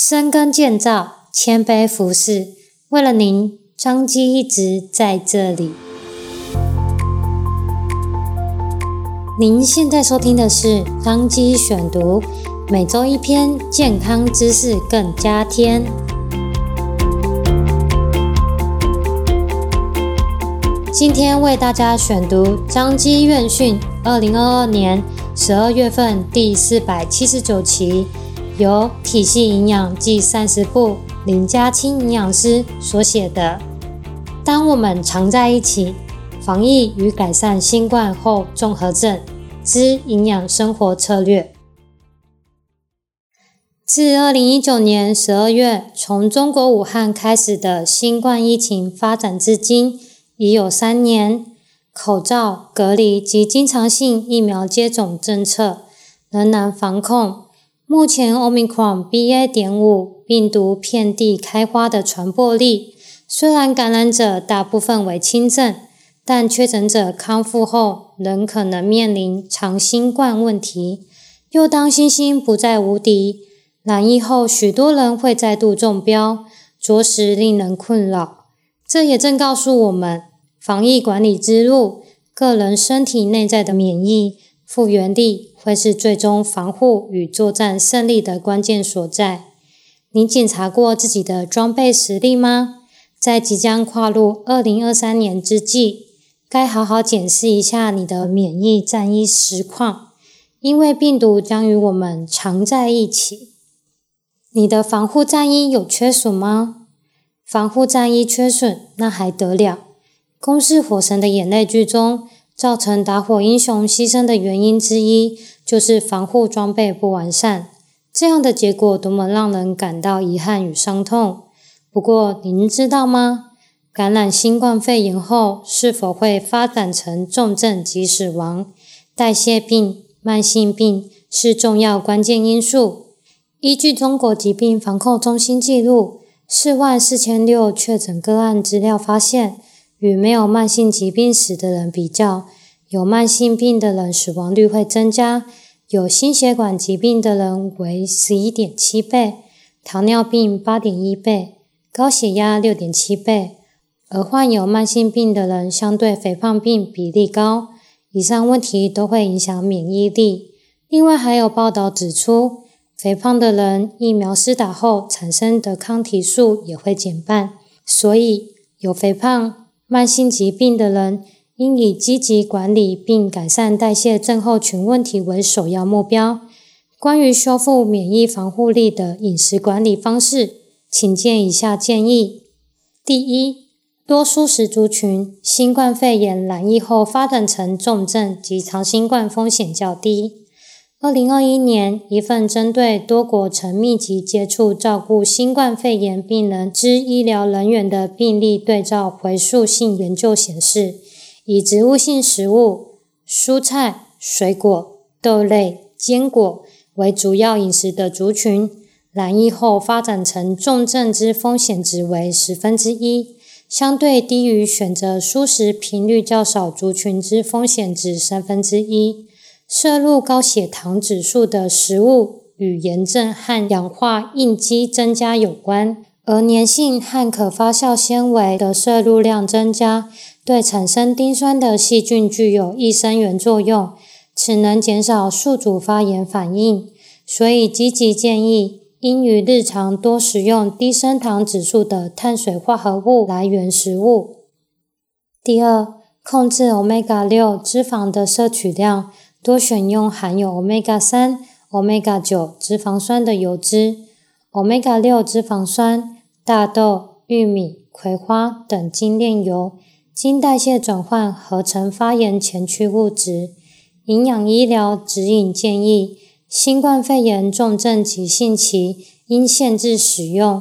深耕建造，谦卑服侍，为了您，彰基一直在这里。您现在收听的是彰基选读，每周一篇健康知识更加添。今天为大家选读张基院讯二零二二年十二月份第四百七十九期。由体系营养暨膳食部林嘉清营养师所写的《当我们常在一起：防疫与改善新冠后综合症之营养生活策略》。自二零一九年十二月从中国武汉开始的新冠疫情发展至今，已有三年。口罩、隔离及经常性疫苗接种政策仍难防控。目前，Omicron BA. 点五病毒遍地开花的传播力，虽然感染者大部分为轻症，但确诊者康复后仍可能面临长新冠问题。又当星星不再无敌，染疫后许多人会再度中标，着实令人困扰。这也正告诉我们，防疫管理之路，个人身体内在的免疫复原力。会是最终防护与作战胜利的关键所在。你检查过自己的装备实力吗？在即将跨入二零二三年之际，该好好检视一下你的免疫战衣实况，因为病毒将与我们常在一起。你的防护战衣有缺损吗？防护战衣缺损，那还得了？公视《火神的眼泪》剧中。造成打火英雄牺牲的原因之一，就是防护装备不完善。这样的结果多么让人感到遗憾与伤痛。不过，您知道吗？感染新冠肺炎后，是否会发展成重症及死亡？代谢病、慢性病是重要关键因素。依据中国疾病防控中心记录，四万四千六确诊个案资料发现。与没有慢性疾病史的人比较，有慢性病的人死亡率会增加，有心血管疾病的人为十一点七倍，糖尿病八点一倍，高血压六点七倍，而患有慢性病的人相对肥胖病比例高。以上问题都会影响免疫力。另外还有报道指出，肥胖的人疫苗施打后产生的抗体数也会减半，所以有肥胖。慢性疾病的人应以积极管理并改善代谢症候群问题为首要目标。关于修复免疫防护力的饮食管理方式，请见以下建议：第一，多蔬食族群，新冠肺炎染疫后发展成重症及长新冠风险较低。二零二一年，一份针对多国曾密集接触照顾新冠肺炎病人之医疗人员的病例对照回溯性研究显示，以植物性食物、蔬菜、水果、豆类、坚果为主要饮食的族群，染疫后发展成重症之风险值为十分之一，相对低于选择蔬食频率较少族群之风险值三分之一。摄入高血糖指数的食物与炎症和氧化应激增加有关，而粘性和可发酵纤维的摄入量增加，对产生丁酸的细菌具有益生元作用，此能减少宿主发炎反应。所以积极建议应于日常多食用低升糖指数的碳水化合物来源食物。第二，控制 Omega 六脂肪的摄取量。多选用含有 Omega 三、Omega 九脂肪酸的油脂，Omega 六脂肪酸、大豆、玉米、葵花等精炼油，经代谢转换合成发炎前驱物质。营养医疗指引建议，新冠肺炎重症急性期应限制使用。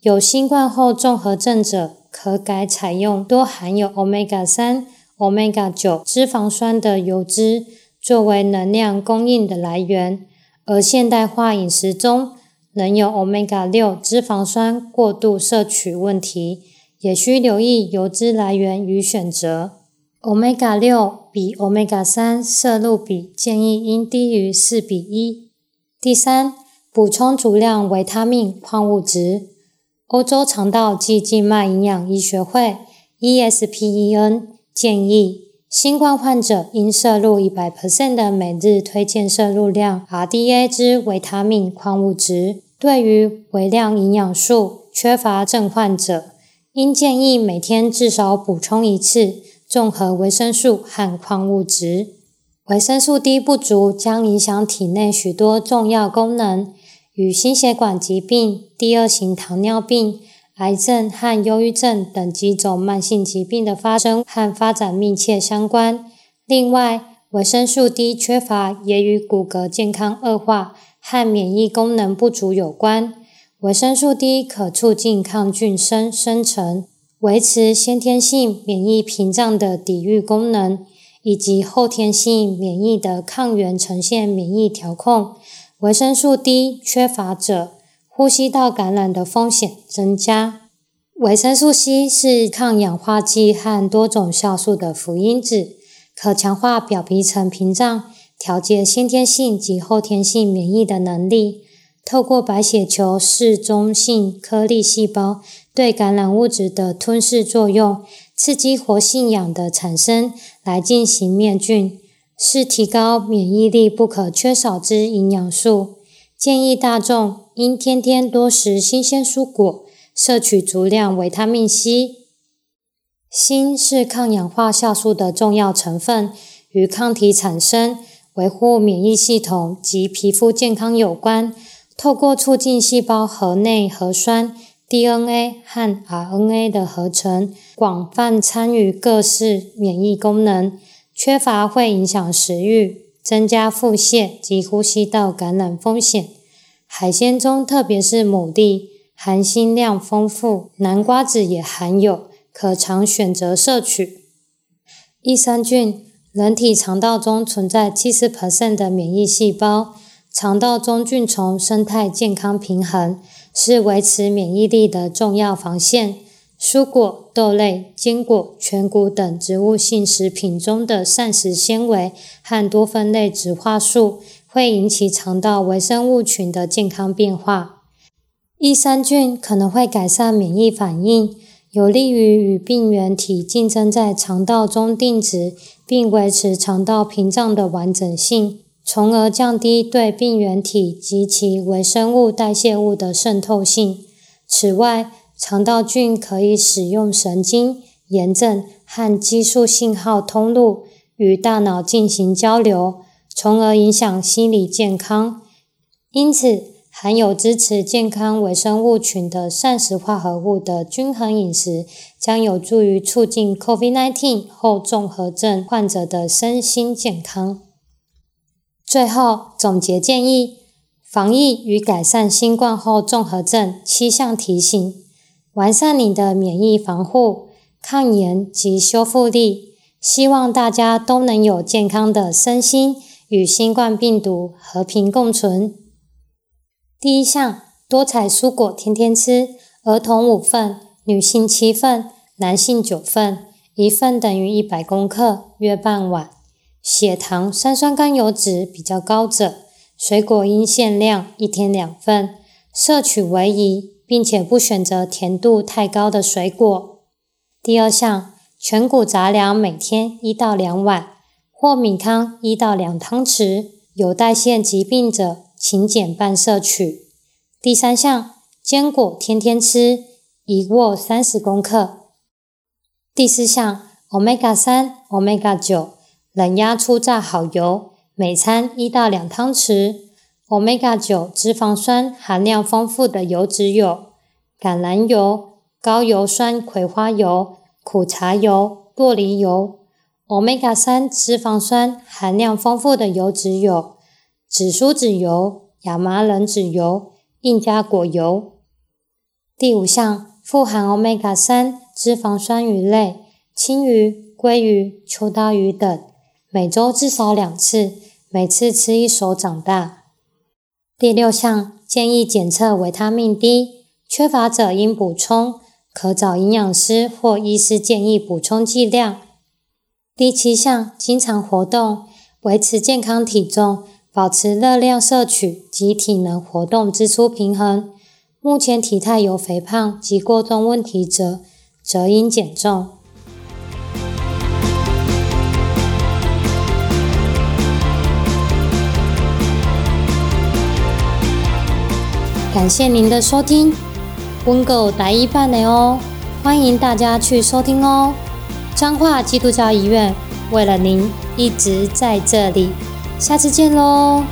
有新冠后综合症者，可改采用多含有 Omega 三、Omega 九脂肪酸的油脂。作为能量供应的来源，而现代化饮食中仍有 Omega 六脂肪酸过度摄取问题，也需留意油脂来源与选择。Omega 六比 Omega 三摄入比建议应低于四比一。第三，补充足量维他命、矿物质。欧洲肠道暨静脉营养医学会 （ESPEN） 建议，新冠患者应摄入100%的每日推荐摄入量 （RDA） 之维他命、矿物质。对于微量营养素缺乏症患者，应建议每天至少补充一次综合维生素和矿物质。维生素 D 不足将影响体内许多重要功能，与心血管疾病、第二型糖尿病、癌症和忧郁症等几种慢性疾病的发生和发展密切相关。另外，维生素 D 缺乏也与骨骼健康恶化和免疫功能不足有关。维生素 D 可促进抗菌生生成，维持先天性免疫屏障的抵御功能，以及后天性免疫的抗原呈现免疫调控。维生素 D 缺乏者，呼吸道感染的风险增加。维生素 C 是抗氧化剂和多种酵素的辅因子，可强化表皮层屏障，调节先天性及后天性免疫的能力。透过白血球嗜中性颗粒细胞对感染物质的吞噬作用，刺激活性氧的产生来进行灭菌，是提高免疫力不可缺少之营养素。建议大众应天天多食新鲜蔬果，摄取足量维他命 C。锌是抗氧化酵素的重要成分，与抗体产生、维护免疫系统及皮肤健康有关。透过促进细胞核内核酸、DNA 和 RNA 的合成，广泛参与各式免疫功能。缺乏会影响食欲，增加腹泻及呼吸道感染风险。海鲜中，特别是牡蛎，含锌量丰富，南瓜子也含有，可常选择摄取。益生菌，人体肠道中存在70%的免疫细胞。肠道中菌丛生态健康平衡，是维持免疫力的重要防线。蔬果、豆类、坚果、全谷等植物性食品中的膳食纤维和多酚类植化素，会引起肠道微生物群的健康变化。益生菌可能会改善免疫反应，有利于与病原体竞争在肠道中定植，并维持肠道屏障的完整性。从而降低对病原体及其微生物代谢物的渗透性。此外，肠道菌可以使用神经、炎症和激素信号通路与大脑进行交流，从而影响心理健康。因此，含有支持健康微生物群的膳食化合物的均衡饮食，将有助于促进 COVID-19 后综合症患者的身心健康。最后总结建议：防疫与改善新冠后综合症七项提醒，完善你的免疫防护、抗炎及修复力。希望大家都能有健康的身心，与新冠病毒和平共存。第一项，多采蔬果天天吃，儿童五份，女性七份，男性九份，一份等于一百公克，约半碗。血糖、三酸甘油酯比较高者，水果应限量一天两份，摄取为宜，并且不选择甜度太高的水果。第二项，全谷杂粮每天一到两碗，或米汤一到两汤匙，有代谢疾病者请减半摄取。第三项，坚果天天吃，一握三十公克。第四项，Omega 三、Omega 九。冷压初榨好油，每餐一到两汤匙。Omega 九脂肪酸含量丰富的油脂有橄榄油、高油酸葵花油、苦茶油、酪梨油。Omega 三脂肪酸含量丰富的油脂有紫苏籽油、亚麻仁籽油、印加果油。第五项，富含 Omega 三脂肪酸鱼类，青鱼、鲑鱼、秋刀鱼等。每周至少两次，每次吃一手长大。第六项建议检测维他命 D，缺乏者应补充，可找营养师或医师建议补充剂量。第七项经常活动，维持健康体重，保持热量摄取及体能活动支出平衡。目前体态有肥胖及过重问题者，则应减重。感谢您的收听，温狗来一半了哦，欢迎大家去收听哦。彰化基督教医院为了您一直在这里，下次见喽。